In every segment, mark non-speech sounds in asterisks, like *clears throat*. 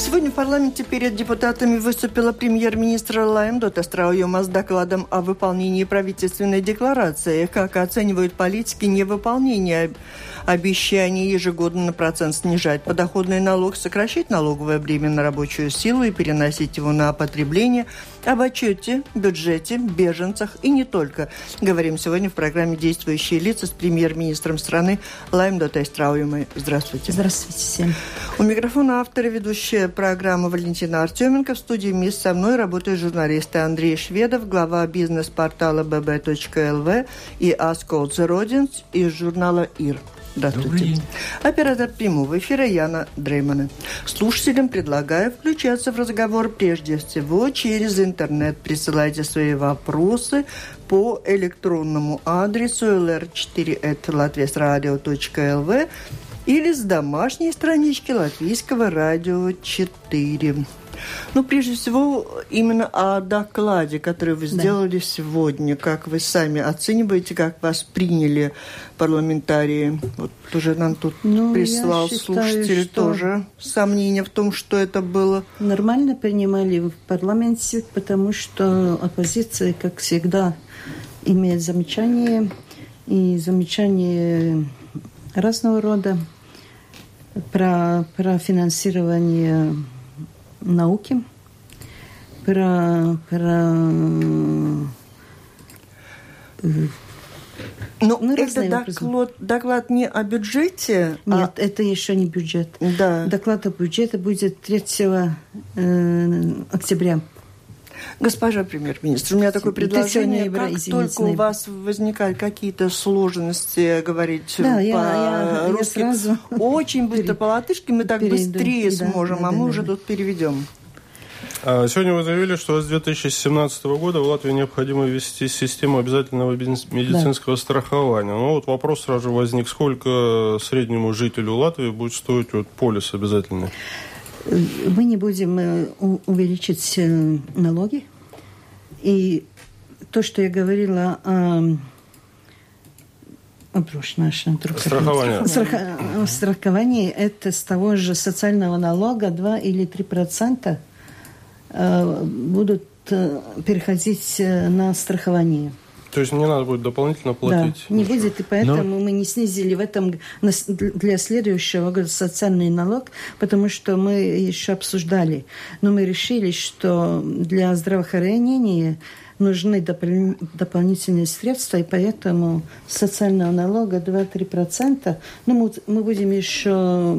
Сегодня в парламенте перед депутатами выступила премьер-министр Лайм Дотастраuyuma с докладом о выполнении правительственной декларации. Как оценивают политики невыполнение обещаний ежегодно на процент снижать подоходный налог, сокращать налоговое бремя на рабочую силу и переносить его на потребление, об отчете, бюджете, беженцах и не только. Говорим сегодня в программе «Действующие лица» с премьер-министром страны Лайм Дотайстрауемой. Здравствуйте. Здравствуйте всем. У микрофона автор и ведущая программы Валентина Артеменко. В студии вместе со мной работают журналисты Андрей Шведов, глава бизнес-портала bb.lv и Асколд Родинс из журнала «Ир». Здравствуйте. Оператор прямого эфира Яна Дреймана. Слушателям предлагаю включаться в разговор прежде всего через интернет. Присылайте свои вопросы по электронному адресу lr4.latviasradio.lv или с домашней странички Латвийского радио 4. Ну, прежде всего, именно о докладе, который вы сделали да. сегодня. Как вы сами оцениваете, как вас приняли парламентарии? Вот уже нам тут ну, прислал считаю, слушатель тоже сомнения в том, что это было. Нормально принимали в парламенте, потому что оппозиция, как всегда, имеет замечания и замечания разного рода про, про финансирование науки, про, про ну, ну это доклад, доклад не о бюджете? А Нет, а... это еще не бюджет. Да. Доклад о бюджете будет 3 э, октября. Госпожа премьер-министр, у меня такое предложение. Ноября, как извините, только у вас возникают какие-то сложности говорить да, по-русски, я, я, я сразу *laughs* очень быстро по-латышски, мы так перейду. быстрее да, сможем, да, а да, мы да, уже да. тут переведем. А, сегодня вы заявили, что с 2017 года в Латвии необходимо ввести систему обязательного медицинского да. страхования. Ну вот вопрос сразу возник, сколько среднему жителю Латвии будет стоить вот полис обязательный? Мы не будем э, увеличить э, налоги. И то, что я говорила о Страхование. Страхование – это с того же социального налога 2 или 3 процента э, будут переходить на страхование. То есть не надо будет дополнительно платить? Да, не будет, и поэтому Но... мы не снизили в этом для следующего года социальный налог, потому что мы еще обсуждали. Но мы решили, что для здравоохранения нужны допол дополнительные средства, и поэтому социального налога 2-3%. Но мы, мы будем еще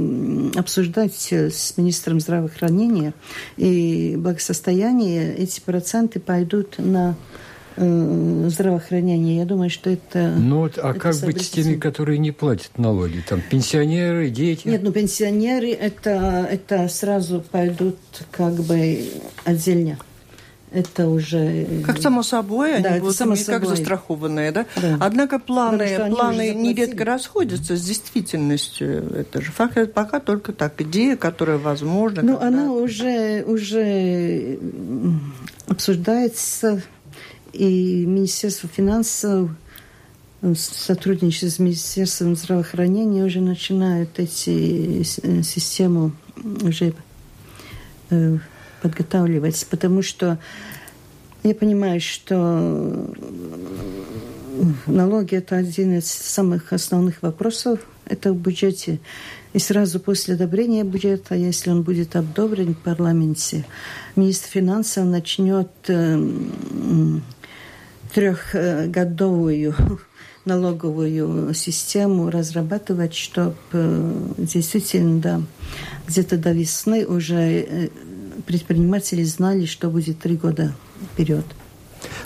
обсуждать с министром здравоохранения и благосостояния. Эти проценты пойдут на Э, здравоохранения. Я думаю, что это... Ну вот, а это как быть с теми, которые не платят налоги? Там пенсионеры, дети? Нет, ну пенсионеры это, это сразу пойдут как бы отдельно. Это уже... Э, как само собой, они да, будут само собой. как застрахованные, да? да. Однако планы, планы нередко расходятся с действительностью. Это же факт, это пока только так, идея, которая возможна. Ну, когда... она уже, уже обсуждается и Министерство финансов в сотрудничестве с Министерством здравоохранения уже начинают эти э, систему уже э, подготавливать, потому что я понимаю, что налоги это один из самых основных вопросов это в бюджете. И сразу после одобрения бюджета, если он будет одобрен в парламенте, министр финансов начнет э, трехгодовую *laughs* налоговую систему разрабатывать, чтобы э, действительно, да, где-то до весны уже э, предприниматели знали, что будет три года вперед.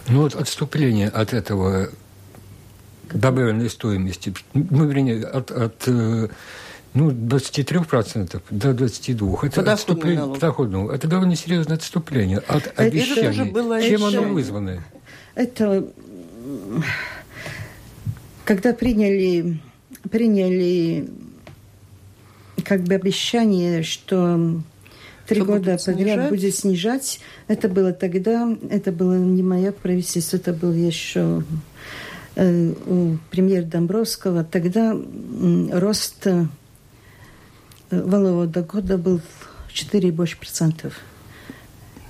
Ну вот отступление от этого добавленной стоимости, ну, вернее, от, от э, ну, 23% до 22%. Это отступление подоходного. Это довольно серьезное отступление от это обещаний. Было Чем оно вызвано? Это когда приняли, приняли как бы обещание, что три что года подряд снижать? будет снижать, это было тогда, это было не мое правительство, это был еще э, у премьера Домбровского. Тогда рост э, валового дохода был 4 больше процентов.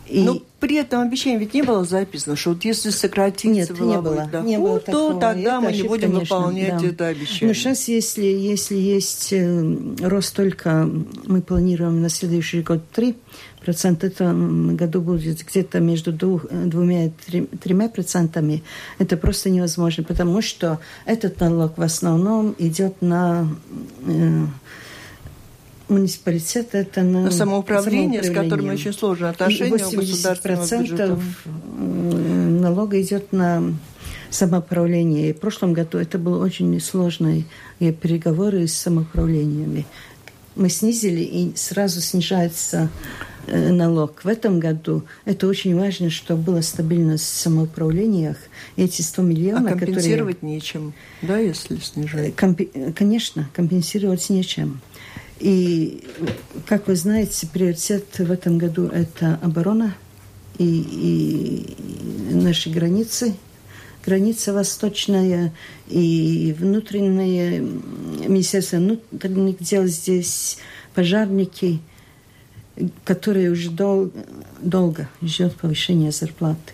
И... Но при этом обещании ведь не было записано, что вот если сократится Нет, не было, доход, не было то тогда это мы ошибка, не будем конечно, выполнять да. это обещание. Но сейчас, если, если есть э, рост только, мы планируем на следующий год 3 процента, в этом году будет где-то между двух, двумя и тремя процентами. Это просто невозможно, потому что этот налог в основном идет на э, муниципалитет это на самоуправление, с которым очень сложные отношения 80% налога идет на самоуправление. И в прошлом году это было очень сложные переговоры с самоуправлениями. Мы снизили, и сразу снижается э, налог. В этом году это очень важно, чтобы была стабильность в самоуправлениях. Эти 100 миллионов, а компенсировать которые... нечем, да, если снижать? Компи... Конечно, компенсировать нечем. И, как вы знаете, приоритет в этом году – это оборона и, и наши границы, граница восточная и внутреннее Министерство внутренних дел здесь, пожарники, которые уже дол, долго ждут повышения зарплаты.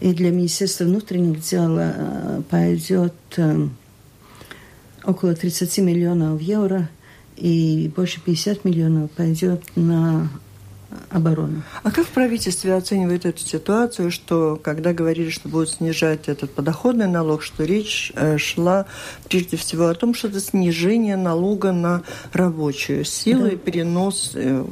И для Министерства внутренних дел э, пойдет э, около 30 миллионов евро – и больше 50 миллионов пойдет на оборону. А как в правительстве оценивает эту ситуацию, что когда говорили, что будут снижать этот подоходный налог, что речь э, шла прежде всего о том, что это снижение налога на рабочую силу да. и перенос э,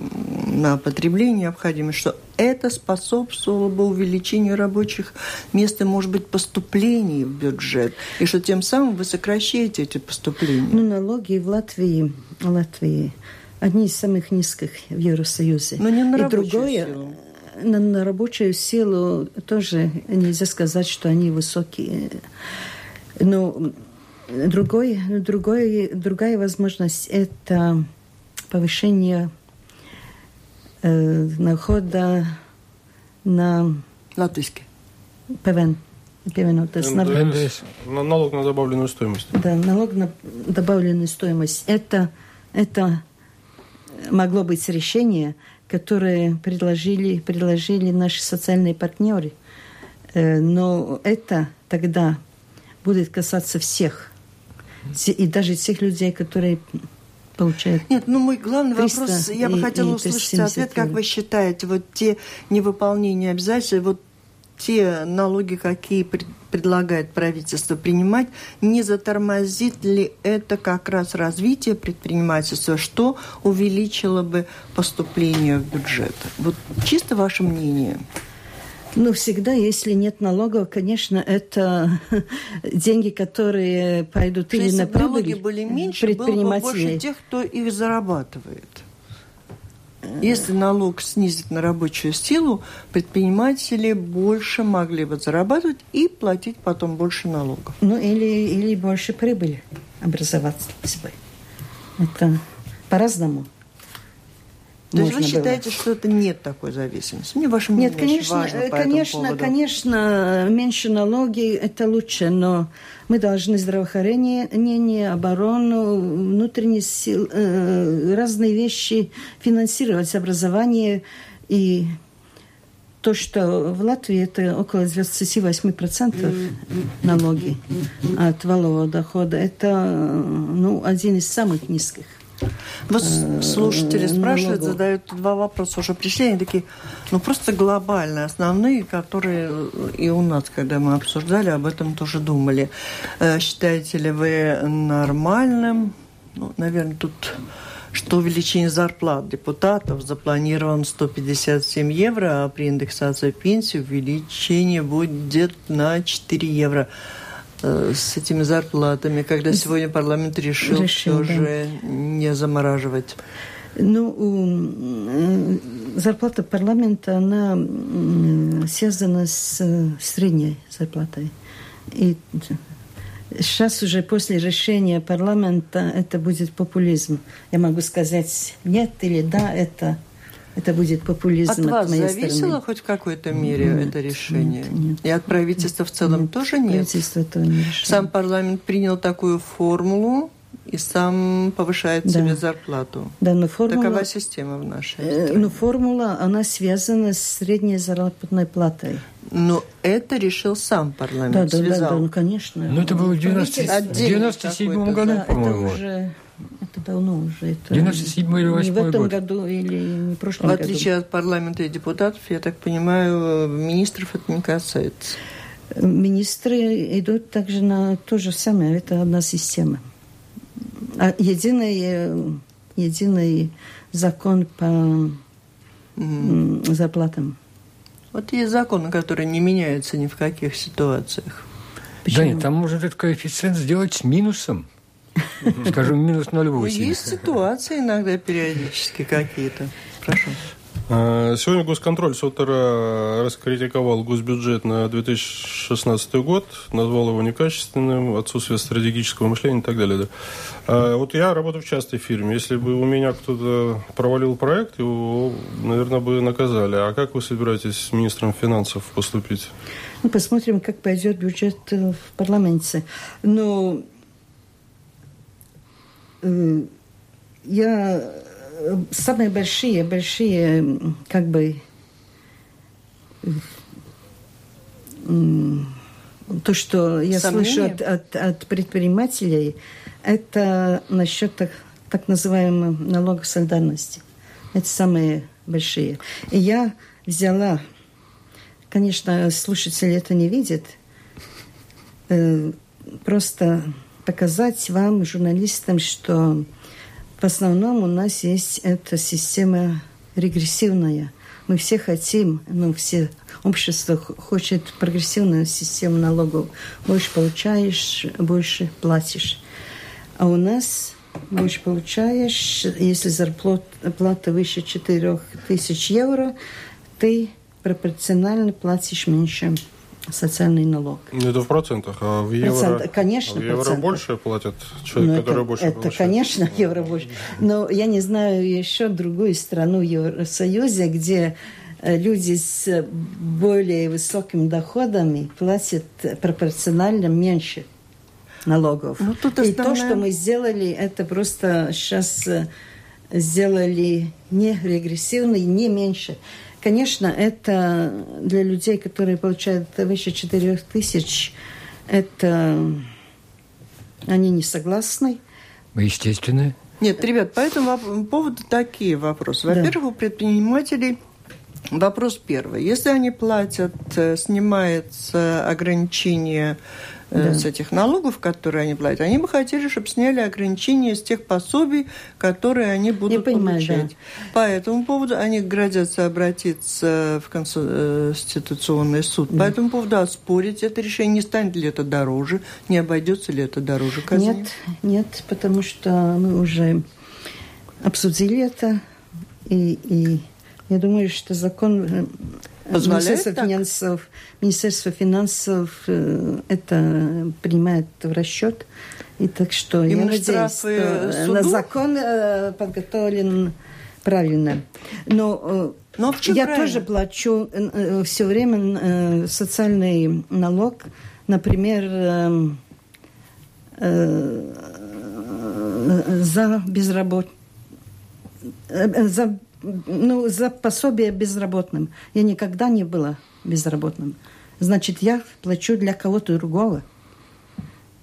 на потребление необходимый, что это способствовало бы увеличению рабочих мест и, может быть, поступлений в бюджет, и что тем самым вы сокращаете эти поступления? Ну, налоги в Латвии, Латвии одни из самых низких в Евросоюзе. Но не на и другое, силу. На, на рабочую силу тоже нельзя сказать, что они высокие. Но другой, другой, другая возможность – это повышение находа на... Латвийский. ПВН. ПВН, то есть на налог на добавленную стоимость. Да, налог на добавленную стоимость. Это, это могло быть решение, которое предложили, предложили наши социальные партнеры. Но это тогда будет касаться всех. И даже тех людей, которые получает. Нет, ну мой главный вопрос, я бы хотела услышать ответ, как вы считаете, вот те невыполнения обязательств, вот те налоги, какие предлагает правительство принимать, не затормозит ли это как раз развитие предпринимательства, что увеличило бы поступление в бюджет? Вот чисто ваше мнение. Ну, всегда, если нет налогов, конечно, это *laughs* деньги, которые пойдут или на прибыль налоги были меньше, было бы больше тех, кто их зарабатывает. Если налог снизить на рабочую силу, предприниматели больше могли бы зарабатывать и платить потом больше налогов. Ну, или, или больше прибыли образоваться бы. Это по-разному. То есть вы считаете, было. что это нет такой зависимости? Мне ваше мнение Нет, конечно, важно по конечно, этому конечно, меньше налоги – это лучше, но мы должны здравоохранение, не оборону, внутренние силы, э, разные вещи финансировать, образование и то, что в Латвии это около 28% налоги от валового дохода, это ну, один из самых низких. Вот слушатели спрашивают, задают два вопроса уже пришли, они такие, ну просто глобальные, основные, которые и у нас, когда мы обсуждали, об этом тоже думали. Э, считаете ли вы нормальным, ну, наверное, тут что увеличение зарплат депутатов запланировано 157 евро, а при индексации пенсии увеличение будет на 4 евро. Э, с этими зарплатами, когда сегодня парламент решил, решил все да. не замораживать? Ну, зарплата парламента, она связана с средней зарплатой. И сейчас уже после решения парламента это будет популизм. Я могу сказать нет или да, это это будет популизм от, от вас моей зависело стороны. хоть в какой-то мере нет, это решение? Нет, нет. И от правительства в целом нет, тоже нет? Правительство этого не решило. Сам парламент принял такую формулу, и сам повышает да. себе зарплату. Да, но формула, Такова система в нашей э, стране. Но формула, она связана с средней заработной платой. Но это решил сам парламент, да, да, связал. Да, да, ну, конечно. Ну, это было в 97 году, да, по-моему. Это уже это давно уже. Это 97 или 8 Не в этом год. году или не в прошлом году. В отличие году. от парламента и депутатов, я так понимаю, министров это не касается. Министры идут также на то же самое. Это одна система. А единый, единый закон по mm. зарплатам. Вот есть законы, которые не меняются ни в каких ситуациях. Почему? Да нет, там можно этот коэффициент сделать с минусом. Скажем, минус 0,8. Есть ситуации иногда периодически какие-то. Прошу. А, сегодня госконтроль Сотера раскритиковал госбюджет на 2016 год, назвал его некачественным, отсутствие стратегического мышления и так далее. Да. А вот я работаю в частной фирме. Если бы у меня кто-то провалил проект, его, наверное, бы наказали. А как вы собираетесь с министром финансов поступить? Ну, посмотрим, как пойдет бюджет э, в парламенте. Но э, я самые большие, большие, как бы, то, что я Сомнения? слышу от, от, от предпринимателей, это насчет так, так называемого налога солидарности. Это самые большие. И я взяла, конечно, слушатели это не видят, э, просто показать вам, журналистам, что в основном у нас есть эта система регрессивная. Мы все хотим, ну, все общество хочет прогрессивную систему налогов. Больше получаешь, больше платишь. А у нас больше получаешь, если зарплата выше 4 тысяч евро, ты пропорционально платишь меньше социальный налог. Ну, это в процентах, а в евро, Процент, конечно, а в евро процентах. больше платят человек, ну, который больше Это, получает. конечно, *laughs* евро больше. Но я не знаю еще другую страну Евросоюза, где э, люди с более высокими доходами платят пропорционально меньше налогов. Ну, тут основная... И то, что мы сделали, это просто сейчас э, сделали не регрессивно не меньше. Конечно, это для людей, которые получают выше 4 тысяч, это они не согласны. Естественно. Нет, ребят, по этому поводу такие вопросы. Во-первых, да. у предпринимателей вопрос первый. Если они платят, э, снимается ограничение да. с этих налогов, которые они платят, они бы хотели, чтобы сняли ограничения с тех пособий, которые они будут понимаю, получать. Да. По этому поводу они грозятся обратиться в Конституционный суд. Да. По этому поводу оспорить это решение, не станет ли это дороже, не обойдется ли это дороже казни? Нет, нет, потому что мы уже обсудили это, и, и я думаю, что закон Позволяет Министерство так? финансов, Министерство финансов э, это принимает в расчет. И так что Именно я надеюсь, что на закон э, подготовлен правильно. Но, э, Но я правильно? тоже плачу все время социальный налог, например, за безработных за ну, за пособие безработным. Я никогда не была безработным. Значит, я плачу для кого-то другого.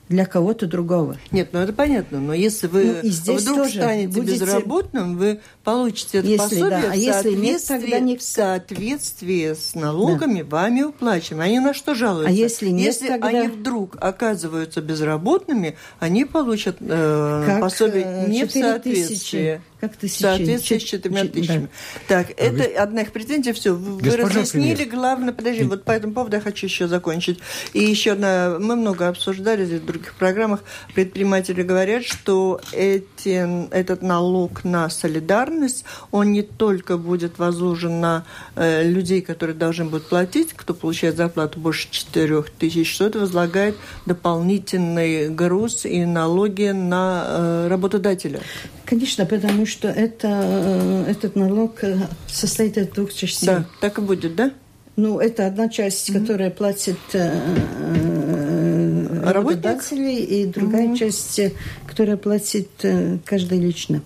для кого-то другого. Нет, ну это понятно, но если вы ну, и здесь вдруг станете будете... безработным, вы получите это если, пособие да. а в, если нет, тогда не... в соответствии с налогами да. вами уплачиваем. Они на что жалуются? А если нет, если тогда... они вдруг оказываются безработными, они получат э, как пособие не в соответствии. Как тысячи? Соответствие с четырьмя тысячами. Да. Так, а это вы... одна их претензия. Все, вы разъяснили. Главное, подожди, вот по этому поводу я хочу еще закончить. И еще одна, мы много обсуждали здесь в других программах. Предприниматели говорят, что эти, этот налог на солидарность, он не только будет возложен на э, людей, которые должны будут платить, кто получает зарплату больше 4 тысяч, что это возлагает дополнительный груз и налоги на э, работодателя. Конечно, потому что это, э, этот налог э, состоит из двух частей. Да, так и будет, да? Ну, это одна часть, mm-hmm. которая платит э, э работодатели, и другая mm-hmm. часть, которая платит э, каждый лично.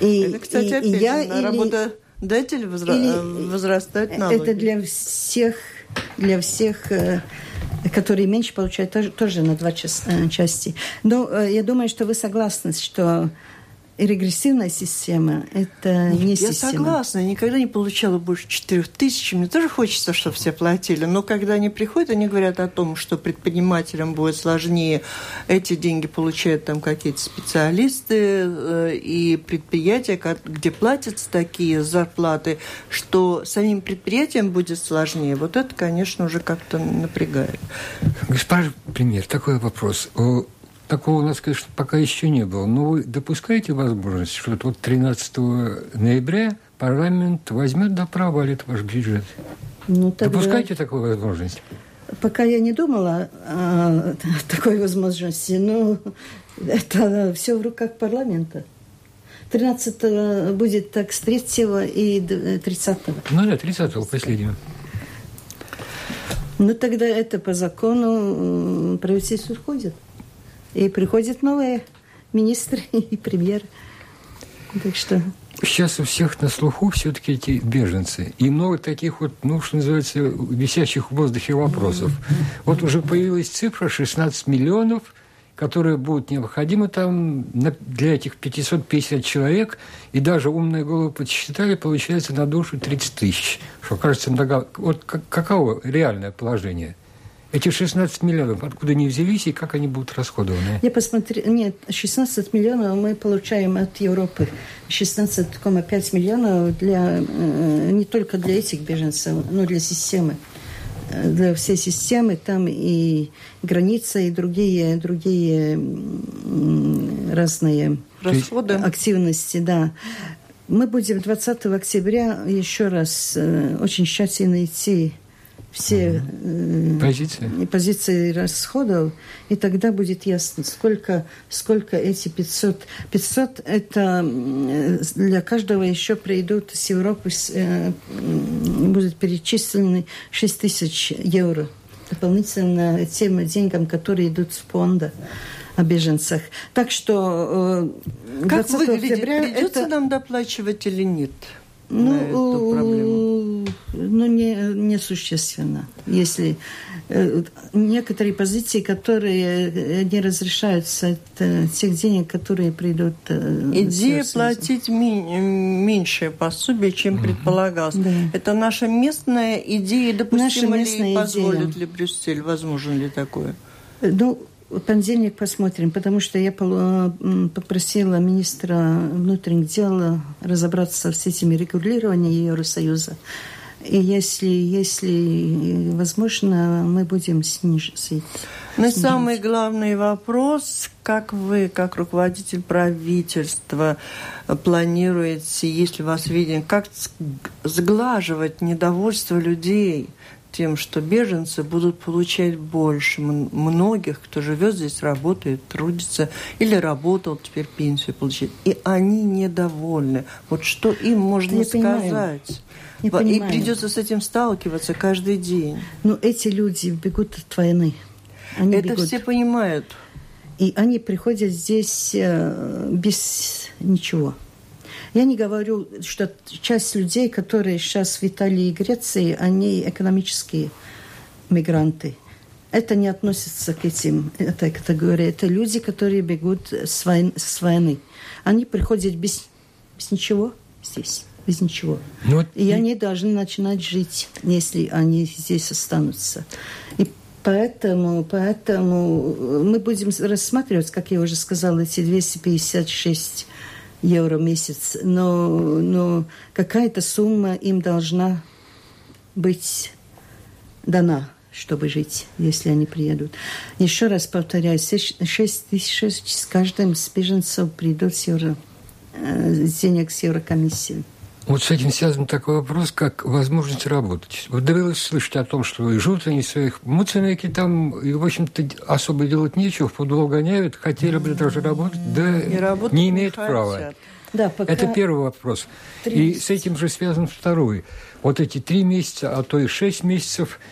И, это, кстати, и, опять и я или, работодатель возра... или, возрастает налоги. Это для всех, для всех которые меньше получают, тоже, тоже на два части. Но я думаю, что вы согласны, что регрессивная система – это не я система. Я согласна, я никогда не получала больше 4 тысяч. Мне тоже хочется, чтобы все платили. Но когда они приходят, они говорят о том, что предпринимателям будет сложнее. Эти деньги получают там какие-то специалисты э, и предприятия, где платятся такие зарплаты, что самим предприятиям будет сложнее. Вот это, конечно, уже как-то напрягает. Господин премьер, такой вопрос. Такого у нас, конечно, пока еще не было. Но вы допускаете возможность, что вот 13 ноября парламент возьмет да провалит ваш бюджет? Ну, тогда... Допускаете такую возможность? Пока я не думала о такой возможности, но это все в руках парламента. 13 будет так с 3 и 30 -го. Ну да, 30 последнего. Ну тогда это по закону правительство уходит. И приходят новые министры *laughs* и премьер. Так что... Сейчас у всех на слуху все-таки эти беженцы. И много таких вот, ну, что называется, висящих в воздухе вопросов. Вот уже появилась цифра 16 миллионов, которые будут необходимы там для этих 550 человек. И даже умные головы подсчитали, получается на душу 30 тысяч. Что кажется много... Вот каково реальное положение – эти 16 миллионов, откуда они взялись и как они будут расходованы? Я посмотрела, нет, 16 миллионов мы получаем от Европы. 16,5 миллионов для, э, не только для этих беженцев, но для системы. Э, для всей системы там и граница, и другие, другие разные Расходы. активности, да. Мы будем 20 октября еще раз э, очень тщательно идти все позиции. позиции расходов, и тогда будет ясно, сколько, сколько эти 500. 500 это для каждого еще придут с Европы, э, будет перечислены 6 тысяч евро дополнительно тем деньгам, которые идут с фонда о беженцах. Так что э, как выглядит? октября Придется это... нам доплачивать или нет? Ну, на эту проблему? Ну, не, не существенно. Если э, некоторые позиции, которые э, не разрешаются от э, тех денег, которые придут... Э, Идея платить ми меньшее пособие, чем предполагалось. Да. Это наша местная идея, допустимо наша ли, позволит идея. ли Брюссель, возможно ли такое? Ну, понедельник посмотрим, потому что я попросила министра внутренних дел разобраться с этими регулированиями Евросоюза. И если, если возможно, мы будем снижать. Но самый главный вопрос, как вы, как руководитель правительства, планируете, если вас виден, как сглаживать недовольство людей – тем, что беженцы будут получать больше многих, кто живет здесь, работает, трудится или работал, теперь пенсию получает. И они недовольны. Вот что им можно Я сказать? Я и придется с этим сталкиваться каждый день. Но эти люди бегут от войны. Они Это бегут. все понимают. И они приходят здесь э, без ничего. Я не говорю, что часть людей, которые сейчас в Италии и Греции, они экономические мигранты. это не относится к этим, этой категории. Это люди, которые бегут с войны. С войны. Они приходят без, без ничего здесь, без ничего. Ну, вот... И они должны начинать жить, если они здесь останутся. И поэтому, поэтому мы будем рассматривать, как я уже сказала, эти 256 евро в месяц. Но, но какая-то сумма им должна быть дана чтобы жить, если они приедут. Еще раз повторяю, 6 тысяч с каждым из беженцев придут с, евро, э, с денег с Еврокомиссии. Вот с этим связан такой вопрос, как возможность работать. Вот довелось слышать о том, что живут они своих муценеки там, и, в общем-то, особо делать нечего, в футбол гоняют, хотели бы даже работать, да не, не имеют не права. Да, пока... Это первый вопрос. Три и месяца. с этим же связан второй. Вот эти три месяца, а то и шесть месяцев –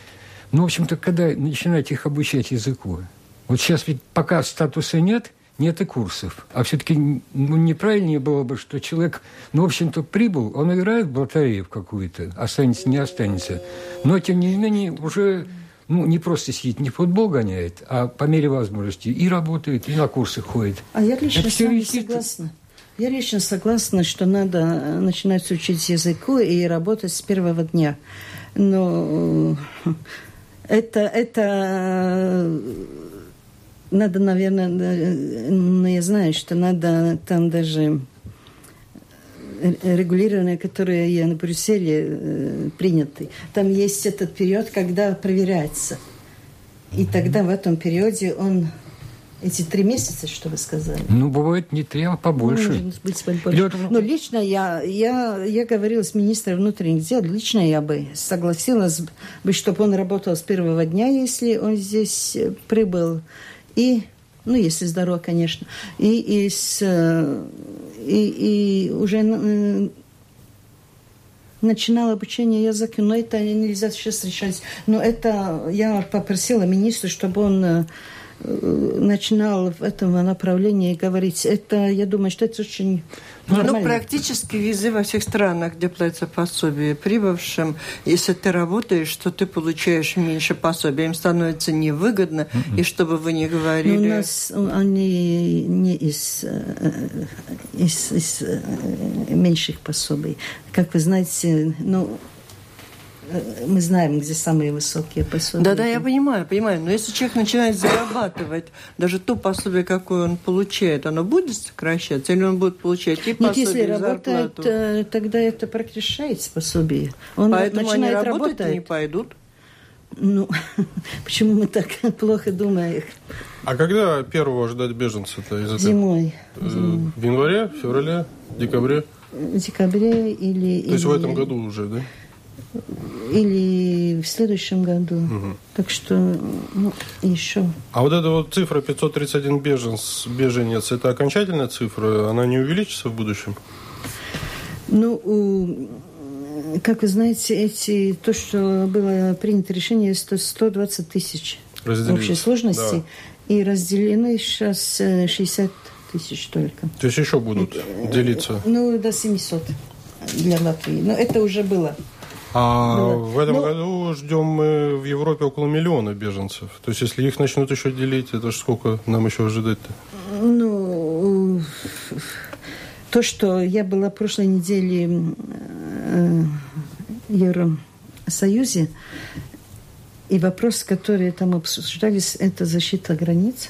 ну, в общем-то, когда начинать их обучать языку? Вот сейчас ведь пока статуса нет, нет и курсов. А все-таки ну, неправильнее было бы, что человек, ну, в общем-то, прибыл, он играет в лотерею в какую-то, останется, не останется. Но, тем не менее, уже ну, не просто сидит, не футбол гоняет, а по мере возможности и работает, и на курсы ходит. А я лично Это с вами согласна. Я лично согласна, что надо э, начинать учить языку и работать с первого дня. Но э, это, это э, надо, наверное, ну, я знаю, что надо там даже регулирование, которое на Брюсселе э, приняты. Там есть этот период, когда проверяется. И тогда в этом периоде он эти три месяца, что вы сказали? Ну, бывает не три, а побольше. Может быть, побольше. Или... Но лично я, я, я говорила с министром внутренних дел, лично я бы согласилась бы, чтобы он работал с первого дня, если он здесь прибыл. И, ну, если здоров, конечно. И, и, с, и, и уже начинал обучение языка, но это нельзя сейчас решать. Но это я попросила министра, чтобы он начинал в этом направлении говорить. Это, я думаю, что это очень ну, ну, практически везде во всех странах, где платится пособие прибывшим, если ты работаешь, то ты получаешь меньше пособия. Им становится невыгодно, mm-hmm. и чтобы вы не говорили... Но у нас они не из, э, из, из э, меньших пособий. Как вы знаете, ну, мы знаем, где самые высокие пособия. Да-да, я понимаю, понимаю. Но если человек начинает зарабатывать, даже то пособие, какое он получает, оно будет сокращаться? Или он будет получать и пособие, Нет, если работает, зарплату? Э, тогда это прекращается пособие. Он Поэтому начинает они работать работать. не пойдут? Ну, *laughs* почему мы так *laughs* плохо думаем? А когда первого ждать беженца-то из этого? Зимой. Зимой. В январе, феврале, декабре? В декабре или... То есть или... в этом году уже, да? Или в следующем году. Угу. Так что ну, еще. А вот эта вот цифра 531 беженец, беженец, это окончательная цифра? Она не увеличится в будущем? Ну, как вы знаете, эти, то, что было принято решение, 100, 120 тысяч общей сложности. Да. И разделены сейчас 60 тысяч только. То есть еще будут делиться? Ну, до 700 для Латвии. Но это уже было. А да. в этом ну, году ждем мы в Европе около миллиона беженцев. То есть, если их начнут еще делить, это же сколько нам еще ожидать-то? Ну, то, что я была прошлой неделе э, в Евросоюзе, и вопрос, который там обсуждались, это защита границ,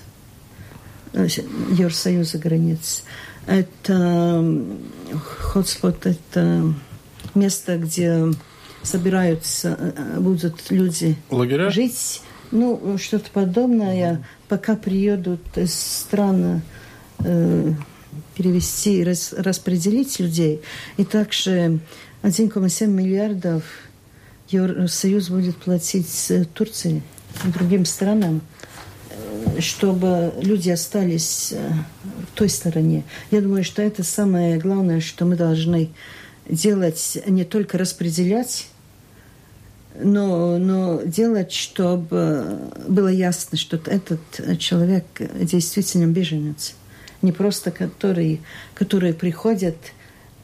э, Евросоюза границ. Это хотспот, это место, где собираются, э, будут люди Лагеря? жить. Ну, что-то подобное, пока приедут из стран э, перевести, рас, распределить людей. И также 1,7 миллиардов Евросоюз будет платить Турции и другим странам, э, чтобы люди остались э, в той стороне. Я думаю, что это самое главное, что мы должны делать, не только распределять но, но делать, чтобы было ясно, что этот человек действительно беженец. Не просто который, которые приходят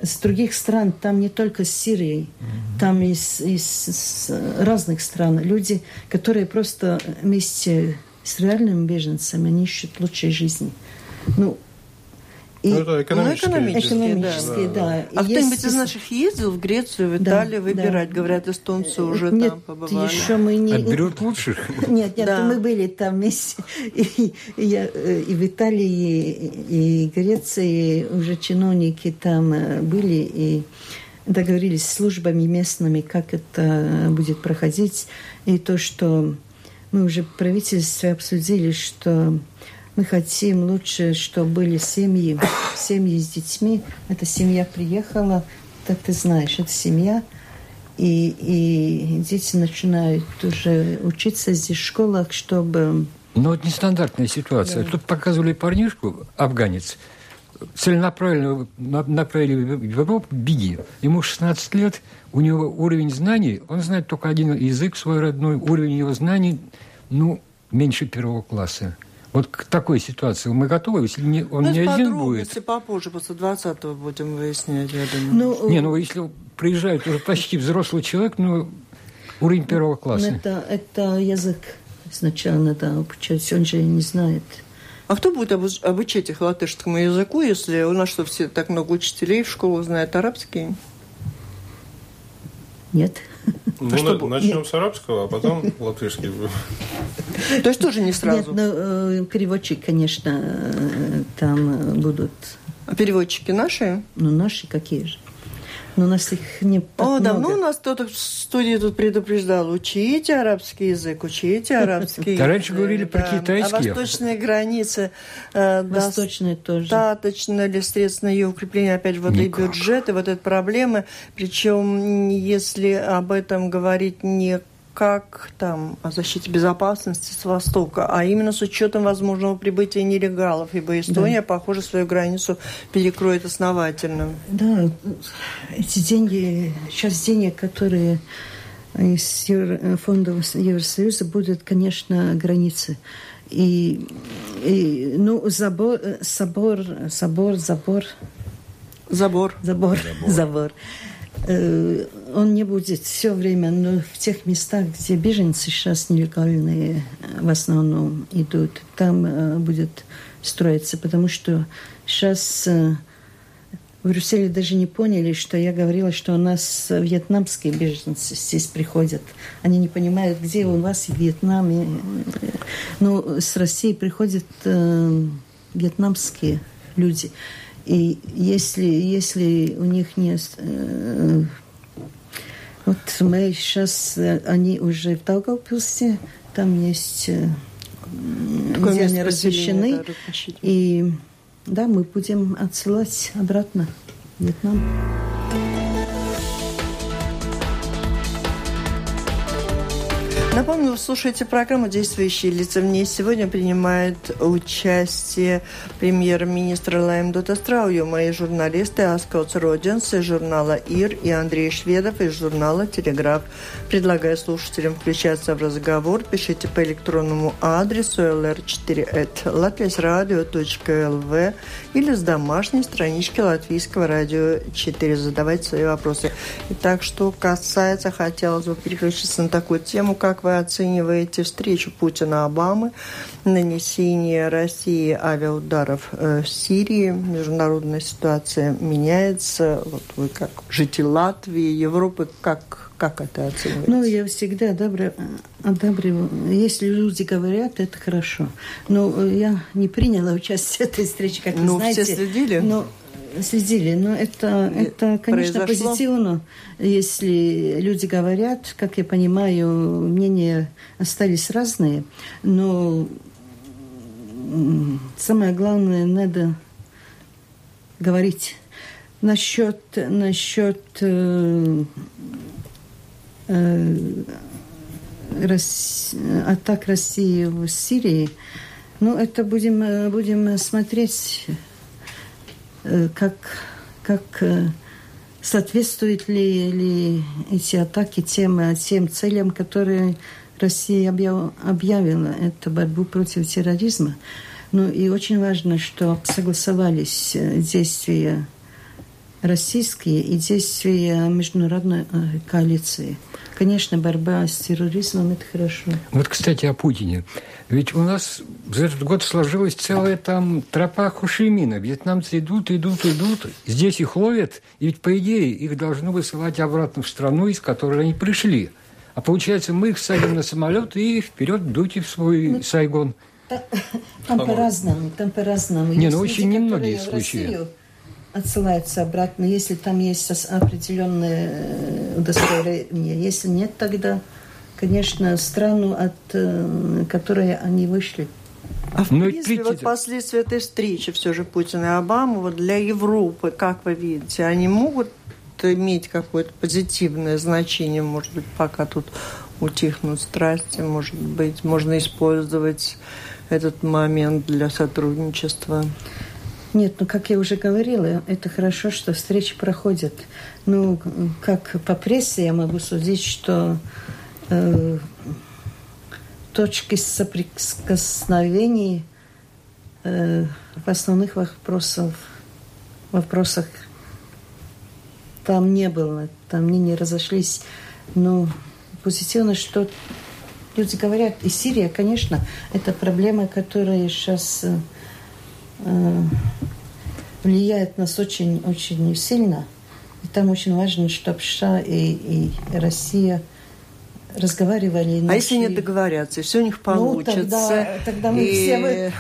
с других стран, там не только с Сирией, mm-hmm. там из, из, из разных стран. Люди, которые просто вместе с реальными беженцами, они ищут лучшей жизни. Ну, и, ну, это экономические, ну, экономические, экономические да. да. А кто-нибудь из наших ездил в Грецию, в Италию да, выбирать? Да. Говорят, эстонцы уже нет, там побывали. еще мы не... Отберут лучших? *laughs* Нет, нет, да. мы были там вместе. И, и, я, и в Италии, и, и Греции уже чиновники там э, были, и договорились с службами местными, как это будет проходить. И то, что мы уже в правительстве обсудили, что мы хотим лучше, чтобы были семьи, семьи с детьми. Эта семья приехала, так ты знаешь, это семья. И, и дети начинают уже учиться здесь в школах, чтобы... Ну, вот нестандартная ситуация. Да. Тут показывали парнишку, афганец, целенаправленно направили в Европу, беги. Ему 16 лет, у него уровень знаний, он знает только один язык свой родной, уровень его знаний, ну, меньше первого класса. Вот к такой ситуации мы готовы, если не, он ну, не один будет. Если попозже, после 20-го будем выяснять, я думаю. Ну, не, ну если приезжает уже почти взрослый человек, ну, уровень первого класса. Это, это язык сначала надо обучать, он же не знает. А кто будет обучать их латышскому языку, если у нас что, все так много учителей в школу знают арабский? Нет. Ну, а что, начнем нет. с арабского, а потом *laughs* латышский. То есть тоже не сразу? Нет, ну, э, переводчики, конечно, э, там будут. А переводчики наши? Ну, наши какие же? Но у нас их не так О, много. давно у нас кто-то в студии тут предупреждал. Учите арабский язык, учите арабский *laughs* язык. Раньше говорили про китайский. А восточные границы э, Восточные тоже. достаточно ли средств на ее укрепление, опять же, вот и бюджет, и вот эта проблема. Причем, если об этом говорить не как там о защите безопасности с Востока, а именно с учетом возможного прибытия нелегалов, ибо Эстония, да. похоже, свою границу перекроет основательно. Да, эти деньги, часть денег, которые из фондов Евросоюза будут, конечно, границы. И, и ну, забор, собор, собор, забор. Забор. Забор. Забор. забор. Э, он не будет все время, но в тех местах, где беженцы сейчас нелегальные в основном идут, там э, будет строиться, потому что сейчас э, в Брюсселе даже не поняли, что я говорила, что у нас вьетнамские беженцы здесь приходят. Они не понимают, где у вас в Вьетнаме. Ну, с России приходят э, вьетнамские люди. И если, если у них нет... Э, вот мы сейчас, э, они уже в Даугавпилсе, там есть... Э, Такое где они размещены. Да, и да, мы будем отсылать обратно в Вьетнам. Напомню, вы слушаете программу «Действующие лица». В ней сегодня принимает участие премьер-министр Лайм Дотастрауju, мои журналисты Аскоц Родинс из журнала «Ир» и Андрей Шведов из журнала «Телеграф». Предлагаю слушателям включаться в разговор. Пишите по электронному адресу lr4.latviasradio.lv или с домашней странички Латвийского радио 4. Задавайте свои вопросы. Итак, что касается, хотелось бы переключиться на такую тему, как вы оцениваете встречу Путина-Обамы, нанесение России авиаударов э, в Сирии? Международная ситуация меняется. Вот вы как житель Латвии, Европы, как как это оцениваете? Ну, я всегда одобряю. Если люди говорят, это хорошо. Но я не приняла *laughs* участие в этой встрече, как вы ну, знаете. все следили? Но следили. Но это, это конечно, Произошло? позитивно, если люди говорят, как я понимаю, мнения остались разные, но самое главное, надо говорить насчет, насчет э, э, Рос... атак России в Сирии. Ну, это будем, будем смотреть Э, как, как э, соответствуют ли, ли эти атаки тем, тем целям, которые Россия объявила, это борьбу против терроризма. Ну и очень важно, что согласовались э, действия российские и действия международной э, коалиции. Конечно, борьба с терроризмом – это хорошо. Вот, кстати, о Путине. Ведь у нас за этот год сложилась целая там тропа Хушимина. Вьетнамцы идут, идут, идут. Здесь их ловят. И ведь, по идее, их должны высылать обратно в страну, из которой они пришли. А получается, мы их садим на самолет и вперед дуйте в свой ну, Сайгон. *laughs* Там по-разному, там по-разному. Не, ну очень немногие случаи отсылаются обратно, если там есть определенное э, удостоверение. Если нет, тогда, конечно, страну, от э, которой они вышли. А в ну, принципе, вот последствия этой встречи все же Путина и Обамы вот для Европы, как вы видите, они могут иметь какое-то позитивное значение, может быть, пока тут утихнут страсти, может быть, можно использовать этот момент для сотрудничества? Нет, ну, как я уже говорила, это хорошо, что встречи проходят. Ну, как по прессе я могу судить, что э, точки соприкосновений э, в основных вопросах, вопросах там не было, там они не разошлись. Но позитивно, что люди говорят, и Сирия, конечно, это проблема, которая сейчас э, влияет нас очень-очень сильно. И там очень важно, чтобы США и, и Россия разговаривали. А если не договорятся, все у них получится. Ну, тогда, тогда мы и... все *laughs*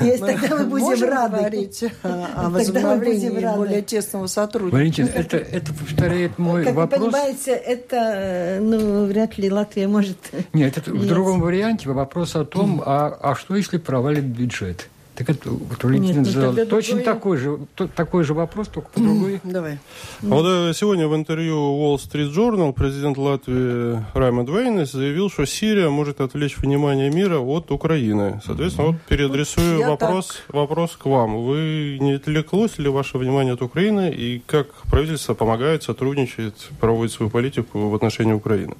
мы, тогда мы будем рады. говорить о возобновлении более тесного сотрудничества. Валентин, это, это повторяет мой как вопрос. Как вы понимаете, это, ну, вряд ли Латвия может... Нет, это в другом варианте вопрос о том, а, а что если провалит бюджет? Так это вот Валентин Нет, ну, задал точно другое... такой же, то, такой же вопрос, только по другой. Давай. А вот э, сегодня в интервью Wall Street Journal президент Латвии Раймонд Вейнес заявил, что Сирия может отвлечь внимание мира от Украины. Соответственно, вот переадресую Я вопрос, вопрос к вам. Вы не отвлеклось ли ваше внимание от Украины и как правительство помогает, сотрудничает, проводит свою политику в отношении Украины?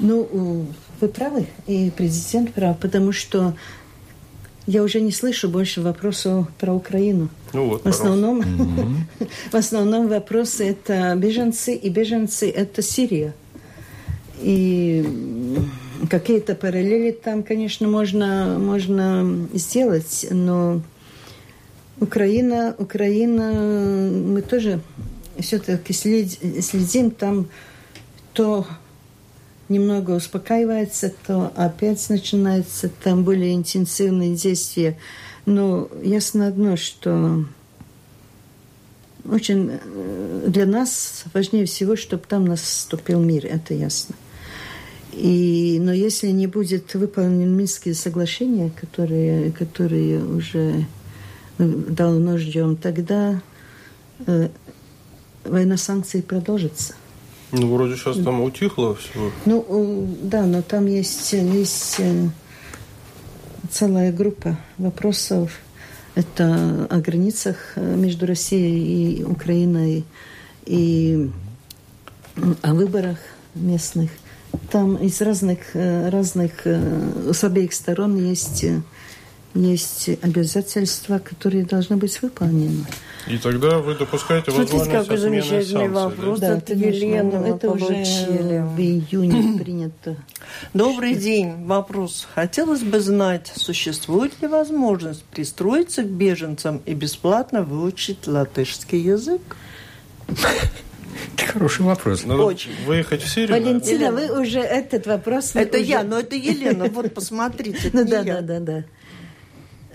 Ну, вы правы, и президент прав, потому что я уже не слышу больше вопросов про Украину. Ну вот, в основном, *laughs* в основном вопросы это беженцы, и беженцы это Сирия. И какие-то параллели там, конечно, можно, можно сделать, но Украина, Украина, мы тоже все-таки следим там то немного успокаивается, то опять начинается там более интенсивные действия. Но ясно одно, что очень э, для нас важнее всего, чтобы там наступил мир, это ясно. И, но если не будет выполнены Минские соглашения, которые, которые уже давно ждем, тогда э, война санкций продолжится. Ну, вроде сейчас там утихло все. Ну, э, да, но там есть, есть э, целая группа вопросов. Это о границах э, между Россией и Украиной, и о выборах местных. Там из разных, разных, с обеих сторон есть, есть обязательства, которые должны быть выполнены. И тогда вы допускаете Смотрите, возможность какой замечательный вопрос да? от да, Елены мы Это уже в июне *clears throat* принято. Добрый день. Вопрос. Хотелось бы знать, существует ли возможность пристроиться к беженцам и бесплатно выучить латышский язык? Это хороший вопрос. Надо Очень. Выехать в Сирию. Валентина, вы уже этот вопрос... Это я, но это Елена. Вот посмотрите. *laughs* Ну да, да, да, да.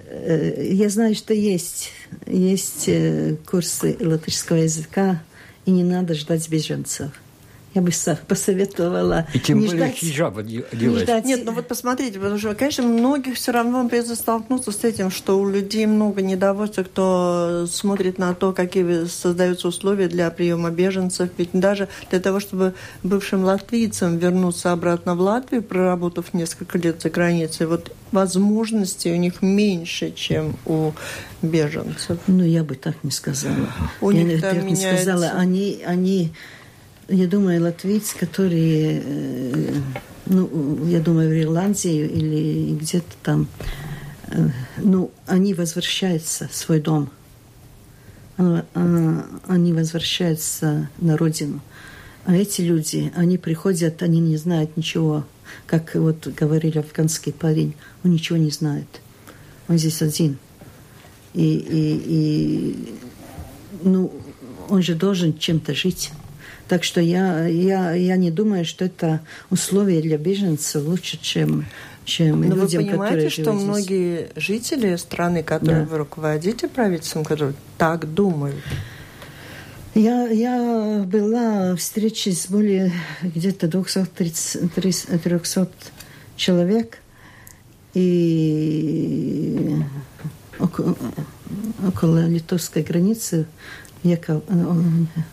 Э, я знаю, что есть, есть э, курсы латышского языка, и не надо ждать беженцев я бы посоветовала И тем не более ждать, хиджаба делать. Не ждать. Нет, ну вот посмотрите, потому что, конечно, многих все равно придется столкнуться с этим, что у людей много недовольства, кто смотрит на то, какие создаются условия для приема беженцев. Ведь даже для того, чтобы бывшим латвийцам вернуться обратно в Латвию, проработав несколько лет за границей, вот возможностей у них меньше, чем у беженцев. Ну, я бы так не сказала. У я них так не сказала. Они, они я думаю, латвийцы, которые, э, ну, я думаю, в Ирландии или где-то там, э, ну, они возвращаются в свой дом. они возвращаются на родину. А эти люди, они приходят, они не знают ничего. Как вот говорили афганский парень, он ничего не знает. Он здесь один. И, и, и ну, он же должен чем-то жить. Так что я, я, я не думаю, что это условия для беженцев лучше, чем, чем Но людям, вы понимаете, что живут многие здесь. жители страны, которые Да. вы руководите правительством, которые так думают. Я, я была в встрече с более где-то 230 300 300 человек, и около, около литовской границы, Яков, э,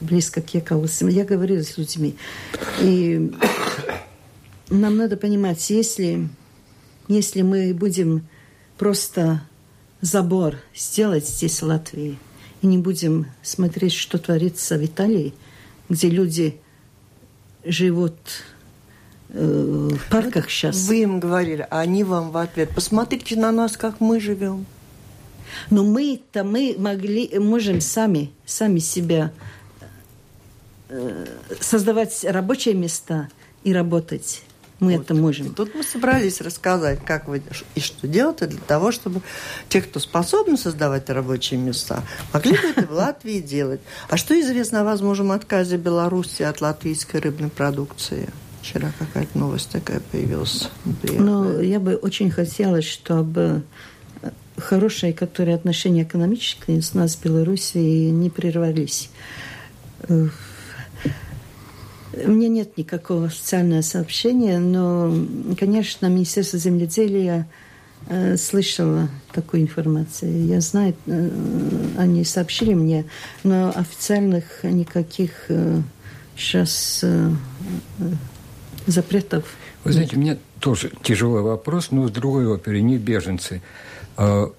близко к Якову. Я говорила с людьми. И нам надо понимать, если, если мы будем просто забор сделать здесь, в Латвии, и не будем смотреть, что творится в Италии, где люди живут э, в парках сейчас. Вы им говорили, а они вам в ответ, посмотрите на нас, как мы живем. Но мы-то мы могли, можем сами, сами себя э, создавать рабочие места и работать. Мы Вот. это можем. Тут мы собрались рассказать, как вы и что делать для того, чтобы те, кто способны создавать рабочие места, могли бы это в Латвии делать. А что известно о возможном отказе Беларуси от латвийской рыбной продукции? Вчера какая-то новость такая появилась. Неприятная. я бы очень хотела, чтобы хорошие, которые отношения экономические с нас, Белоруссией, не прервались. У меня нет никакого официального сообщения, но, конечно, Министерство земледелия э, слышало такую информацию. Я знаю, э, они сообщили мне, но официальных никаких сейчас э, запретов Вы знаете, у меня тоже тяжелый вопрос, но с другой оперы, не беженцы. А,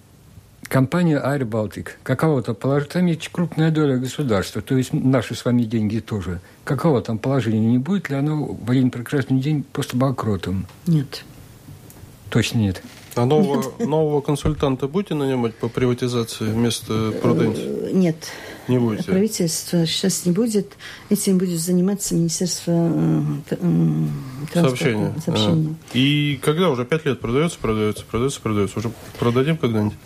Компания Air Baltic, какого-то положения, там есть крупная доля государства, то есть наши с вами деньги тоже. Какого там положения не будет ли оно в один прекрасный день просто банкротом? нет. Точно нет. А нового, нового консультанта будете нанимать по приватизации вместо Пруденти? Э, Нет. Не будете? Правительство сейчас не будет. Этим будет заниматься Министерство э, транспорта, Сообщения. сообщения. А. И когда уже пять лет продается, продается, продается, продается. Уже продадим когда-нибудь?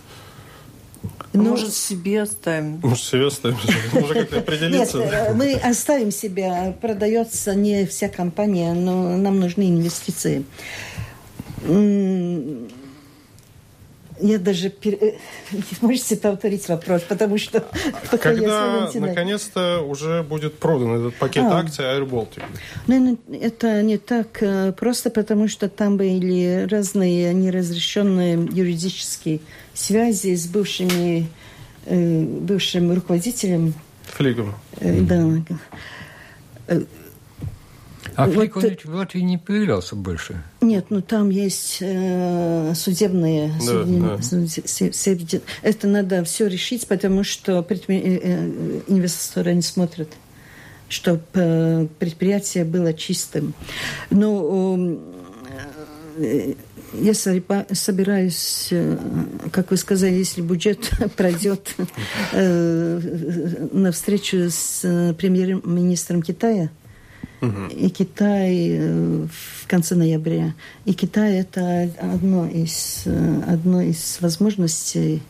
Ну, Может, себе оставим. Может, себе оставим? Уже как-то Нет, определиться? э, мы оставим себя. Продается не вся компания, но нам нужны инвестиции. Я даже... пер- э, Можете повторить вопрос, потому что... *laughs* пока Когда, наконец-то, уже будет продан этот пакет А. акций Air Baltic? Ну, ну, это не так э, просто, потому что там были разные неразрешенные юридические связи с бывшими, э, бывшим руководителем. Флигом. да. А Вот ведь в Латвии не появлялся больше. Нет, ну там есть э, судебные... Да, судебные- да. Это надо все решить, потому что предпри- э, э, инвесторы не смотрят чтобы предприятие было чистым. Но э, я собираюсь, э, как вы сказали, если бюджет *laughs* пройдет э, на встречу с э, премьер-министром Китая, и Китай э, в конце ноября. И Китай это одно из, э, одно из возможностей,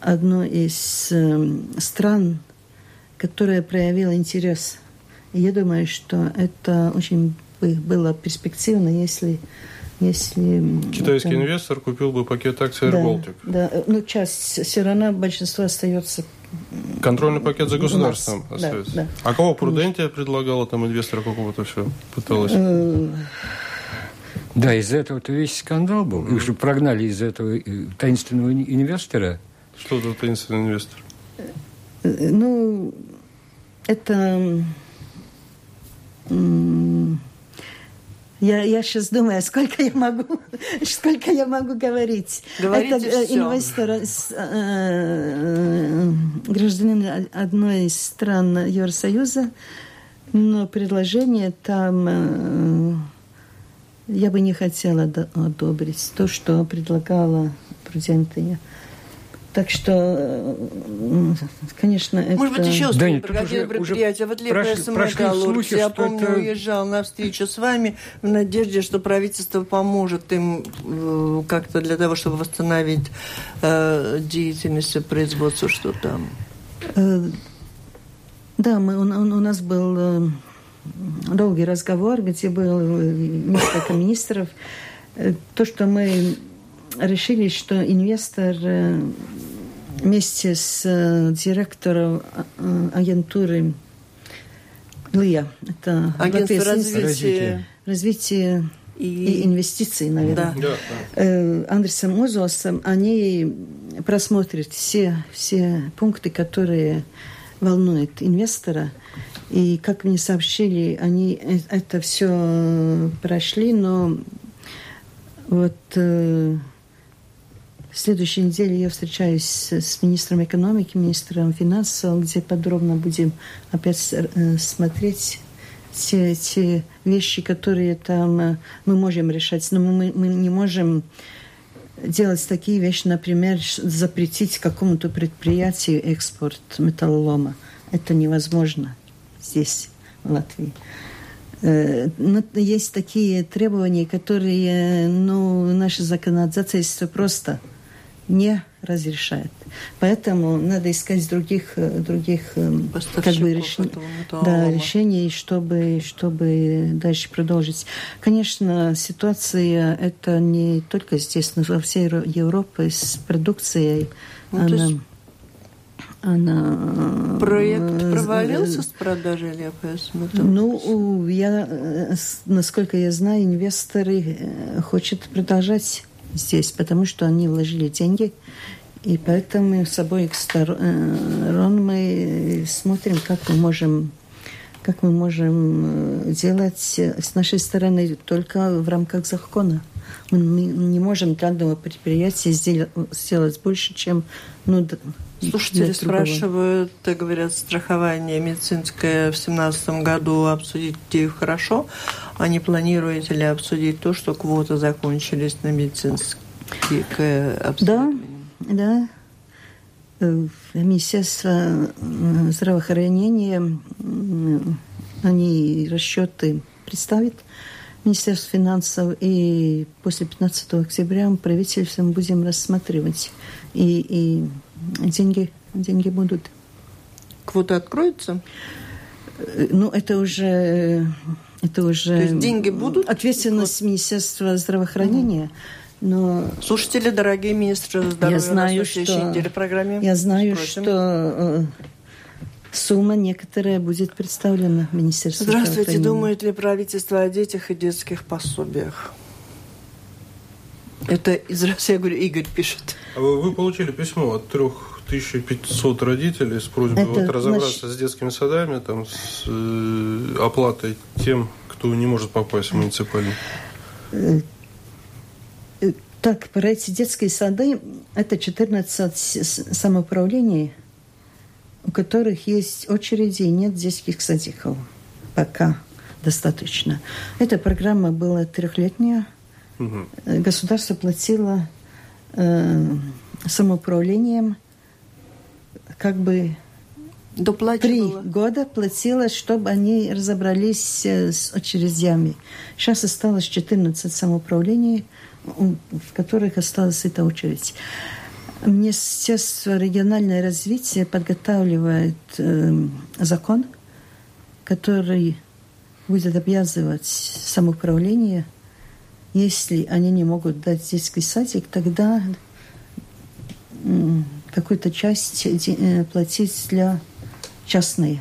одно из э, стран, которая проявила интерес. И я думаю, что это очень бы было перспективно, если... если Китайский это- инвестор купил бы пакет акций Air да, да, ну часть, все равно большинство остается Контрольный пакет за У нас, государством да, остается. да. А кого Прудентия предлагала там инвестора какого-то все пыталась? э, Да, из-за этого-то весь скандал был. Их же прогнали из этого э, таинственного ин- инвестора. Что за таинственный инвестор? Э, Ну, это... Я, я сейчас думаю, сколько я могу, *laughs* сколько я могу говорить. Говорите это э, всё. инвестор, с- э, гражданин одной из стран Евросоюза, но предложение там э, я бы не хотела до- одобрить то, что предлагала Прудентия. Так что, э, конечно, это... Может быть, еще Да проходили уже- мероприятия. Вот Лев слухи, я помню, это- уезжал на встречу с вами в надежде, что правительство поможет им э, как-то для того, чтобы восстановить э, деятельность производства, что там. Э, Да, мы, у, у нас был долгий разговор, где было несколько министров. То, что мы решили, что инвестор э, вместе с э, директором э, агентуры ЛИА, это Агентство развития развитие и, и... инвестиций, наверное. Да. Да, да. э, Андресом Озосом, они просмотрят все, все пункты, которые волнуют инвестора. И, как мне сообщили, они это все прошли, но вот э, в следующей неделе я встречаюсь с, министром экономики, министром финансов, где подробно будем опять э, смотреть те, те вещи, которые там э, мы можем решать. Но мы, мы не можем делать такие вещи, например, запретить какому-то предприятию экспорт металлолома. Это невозможно здесь, в Латвии. Э, Но есть такие требования, которые ну, наше законодательство просто не разрешает. Поэтому надо искать других, э, других э, как бы этого да, решений, чтобы, чтобы дальше продолжить. Конечно, ситуация это не только здесь, но во всей Евро- Европе с продукцией. Ну, она, есть она, Проект э, провалился с продажей металла? ну, я, насколько я знаю, инвесторы хотят продолжать здесь, потому что они вложили деньги, и поэтому с обоих сторон мы смотрим, как мы можем как мы можем э, делать э, с нашей стороны только в рамках закона. Мы не можем для одного предприятия сделать, больше, чем ну, Слушатели спрашивают, говорят, страхование медицинское в семнадцатом году обсудить идею хорошо, а не планируете ли обсудить то, что квоты закончились на медицинские э, обследования? Да. Э, Министерство э, здравоохранения, они расчеты представит Министерство финансов, и после 15 октября мы правительством будем рассматривать. И, и деньги, деньги будут. Квоты откроются? Э, Ну, это уже... Это уже То есть деньги будут? Ответственность Министерства здравоохранения. Но Слушатели, дорогие министры здоровья, Я знаю, что- в программе. Я знаю, Спросим. что э, сумма некоторая будет представлена Министерству Здравствуйте. Думает ли правительство о детях и детских пособиях? Это из России, я говорю, Игорь пишет. А Вы, получили письмо от 3500 родителей с просьбой Это вот разобраться значит- с детскими садами, там, с э, оплатой тем, кто не может попасть в муниципальный. Э, Так, про эти детские сады, это 14 с- с- самоуправлений, у которых есть очереди и нет детских садиков. Пока достаточно. Эта программа была трехлетняя. Э, Государство платило э, самоуправлением как бы три Доплачивала. года платила, чтобы они разобрались э, с очередями. Сейчас осталось 14 самоуправлений, в которых осталась эта очередь. Министерство регионального развития подготавливает э, закон, который будет обязывать самоуправление, если они не могут дать детский садик, тогда м, какую-то часть э, платить для частной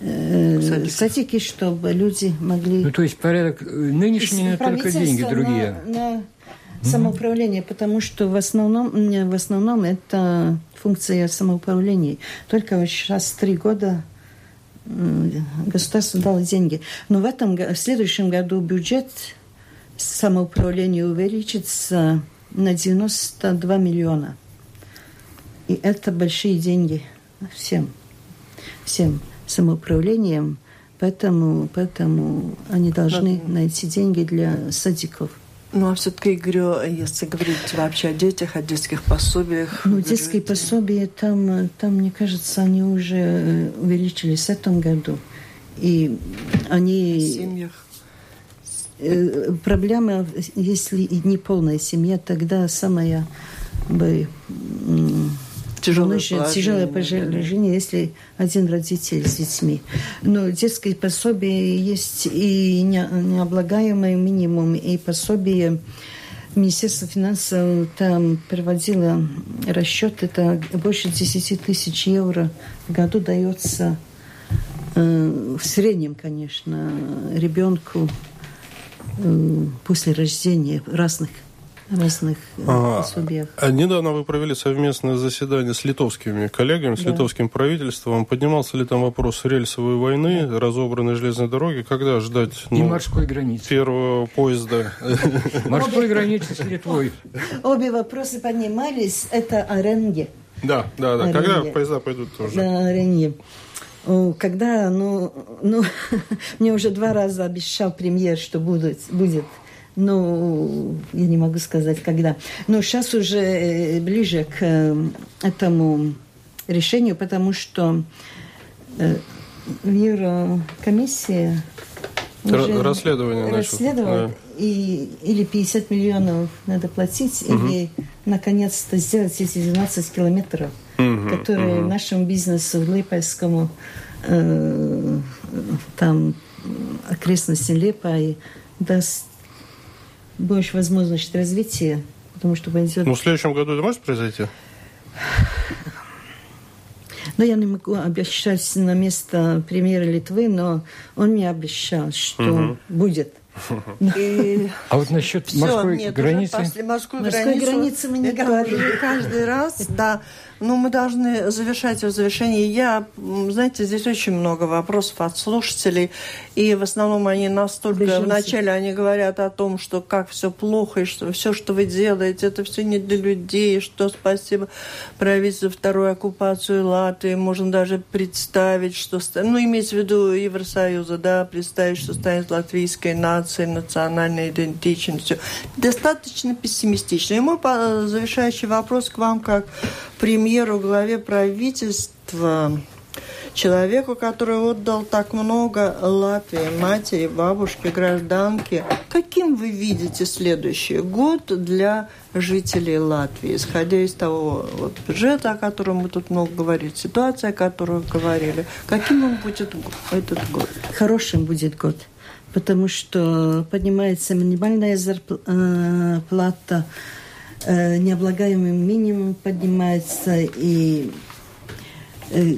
э, Садиков. садики, чтобы люди могли... Ну, то есть порядок э, нынешний, но только деньги другие. На, на самоуправление, потому что в основном, в основном это функция самоуправления. Только сейчас три года государство дало деньги. Но в этом, в следующем году бюджет самоуправления увеличится на 92 миллиона. И это большие деньги всем, всем самоуправлением. Поэтому, поэтому они должны найти деньги для садиков. Ну, а все-таки, говорю, если говорить вообще о детях, о детских пособиях... Ну, детские пособия, там, там, мне кажется, они уже э, увеличились в этом году. И они... В семьях. Э, проблема, если не полная семья, тогда самая бы Тяжелое Конечно, положение, тяжелое положение, если один родитель с детьми. Но детские пособия есть и не- необлагаемый минимум, и пособие Министерство финансов там проводило расчет, это больше 10 тысяч евро в году дается э, в среднем, конечно, ребенку э, после рождения разных разных э, А, пособиях. а недавно вы провели совместное заседание с литовскими коллегами, с Да. литовским правительством. Поднимался ли там вопрос рельсовой войны, разобранной железной дороги? Когда ждать И ну, морской границы. первого поезда? *laughs* Морской границы с Литвой. Обе вопросы поднимались. Это о Ренге. Да, да, да. Когда поезда пойдут тоже? Да, Ренге. Когда, ну, ну, *laughs* мне уже два раза обещал премьер, что будет, будет. Ну, я не могу сказать, когда. Но сейчас уже э, ближе к э, этому решению, потому что э, в Еврокомиссии Р- уже расследование начало, расследовать, да. и или 50 миллионов надо платить, или наконец-то сделать эти 12 километров, Мгм, которые мгм. нашему бизнесу, Липайскому, э, там окрестности Липай даст больше возможность развития, потому что пойдет... Ну, в следующем году это может произойти? Но я не могу обещать на место премьера Литвы, но он мне обещал, что будет. И *laughs* А вот насчет Всё, морской нет, границы... после морской, Морской границы, мы не говорили. каждый раз, да. Но мы должны завершать в завершении. Я, знаете, здесь очень много вопросов от слушателей, и в основном они настолько Беженцы. вначале они говорят о том, что как все плохо, и что все, что вы делаете, это все не для людей, что спасибо правительству вторую оккупацию Латвии, можно даже представить, что, ну, имеется в виду Евросоюза, да, представить, что станет латвийской нацией, национальной идентичностью. Достаточно пессимистично. И мой завершающий вопрос к вам, как премьеру, главе правительства, человеку, который отдал так много Латвии, матери, бабушке, гражданке. Каким вы видите следующий год для жителей Латвии, исходя из того вот, бюджета, о котором мы тут много говорили, ситуация, о которой говорили? Каким он будет этот год? Хорошим будет год, потому что поднимается минимальная зарплата, э, необлагаемый минимум поднимается и э,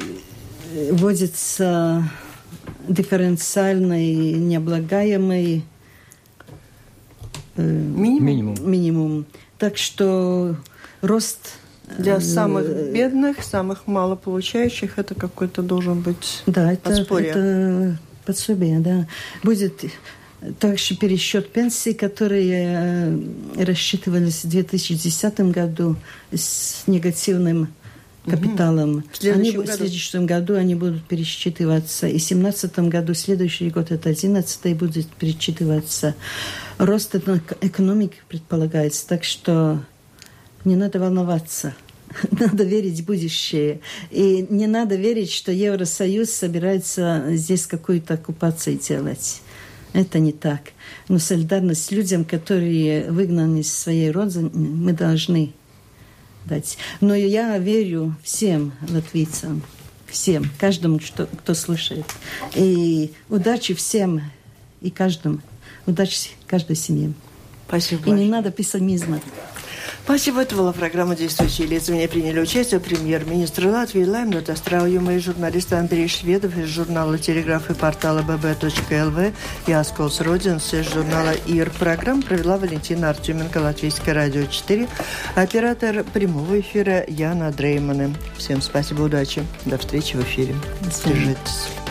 вводится дифференциальный необлагаемый э, Минимум? Минимум. минимум. Так что рост Для э, самых бедных, самых малополучающих это какой-то должен быть Да, это, это подсобие, да. Будет также пересчет пенсий, которые э, рассчитывались в 2010 году с негативным капиталом. В следующем они, году. в следующем году они будут пересчитываться. И в 2017 году, следующий год, это 11 будет пересчитываться. Рост эко- экономики предполагается, так что не надо волноваться. *laughs* Надо верить в будущее. И не надо верить, что Евросоюз собирается здесь какую-то оккупацию делать. Это не так. Но солидарность людям, которые выгнаны из своей родины, мы должны дать. Но я верю всем латвийцам, всем, каждому, что, кто слушает. И удачи всем и каждому. Удачи каждой семье. Спасибо И не надо пессимизма. Спасибо. Это была программа «Действующие лица». В ней приняли участие премьер-министр Латвии Лаймнут Астрауюма и журналист Андрей Шведов из журнала «Телеграф» и портала bb.lv и Асколс Родинс из журнала «ИР». Программу провела Валентина Артеменко, Латвийское радио 4, оператор прямого эфира Яна Дреймана. Всем спасибо, удачи. До встречи в эфире. Держитесь.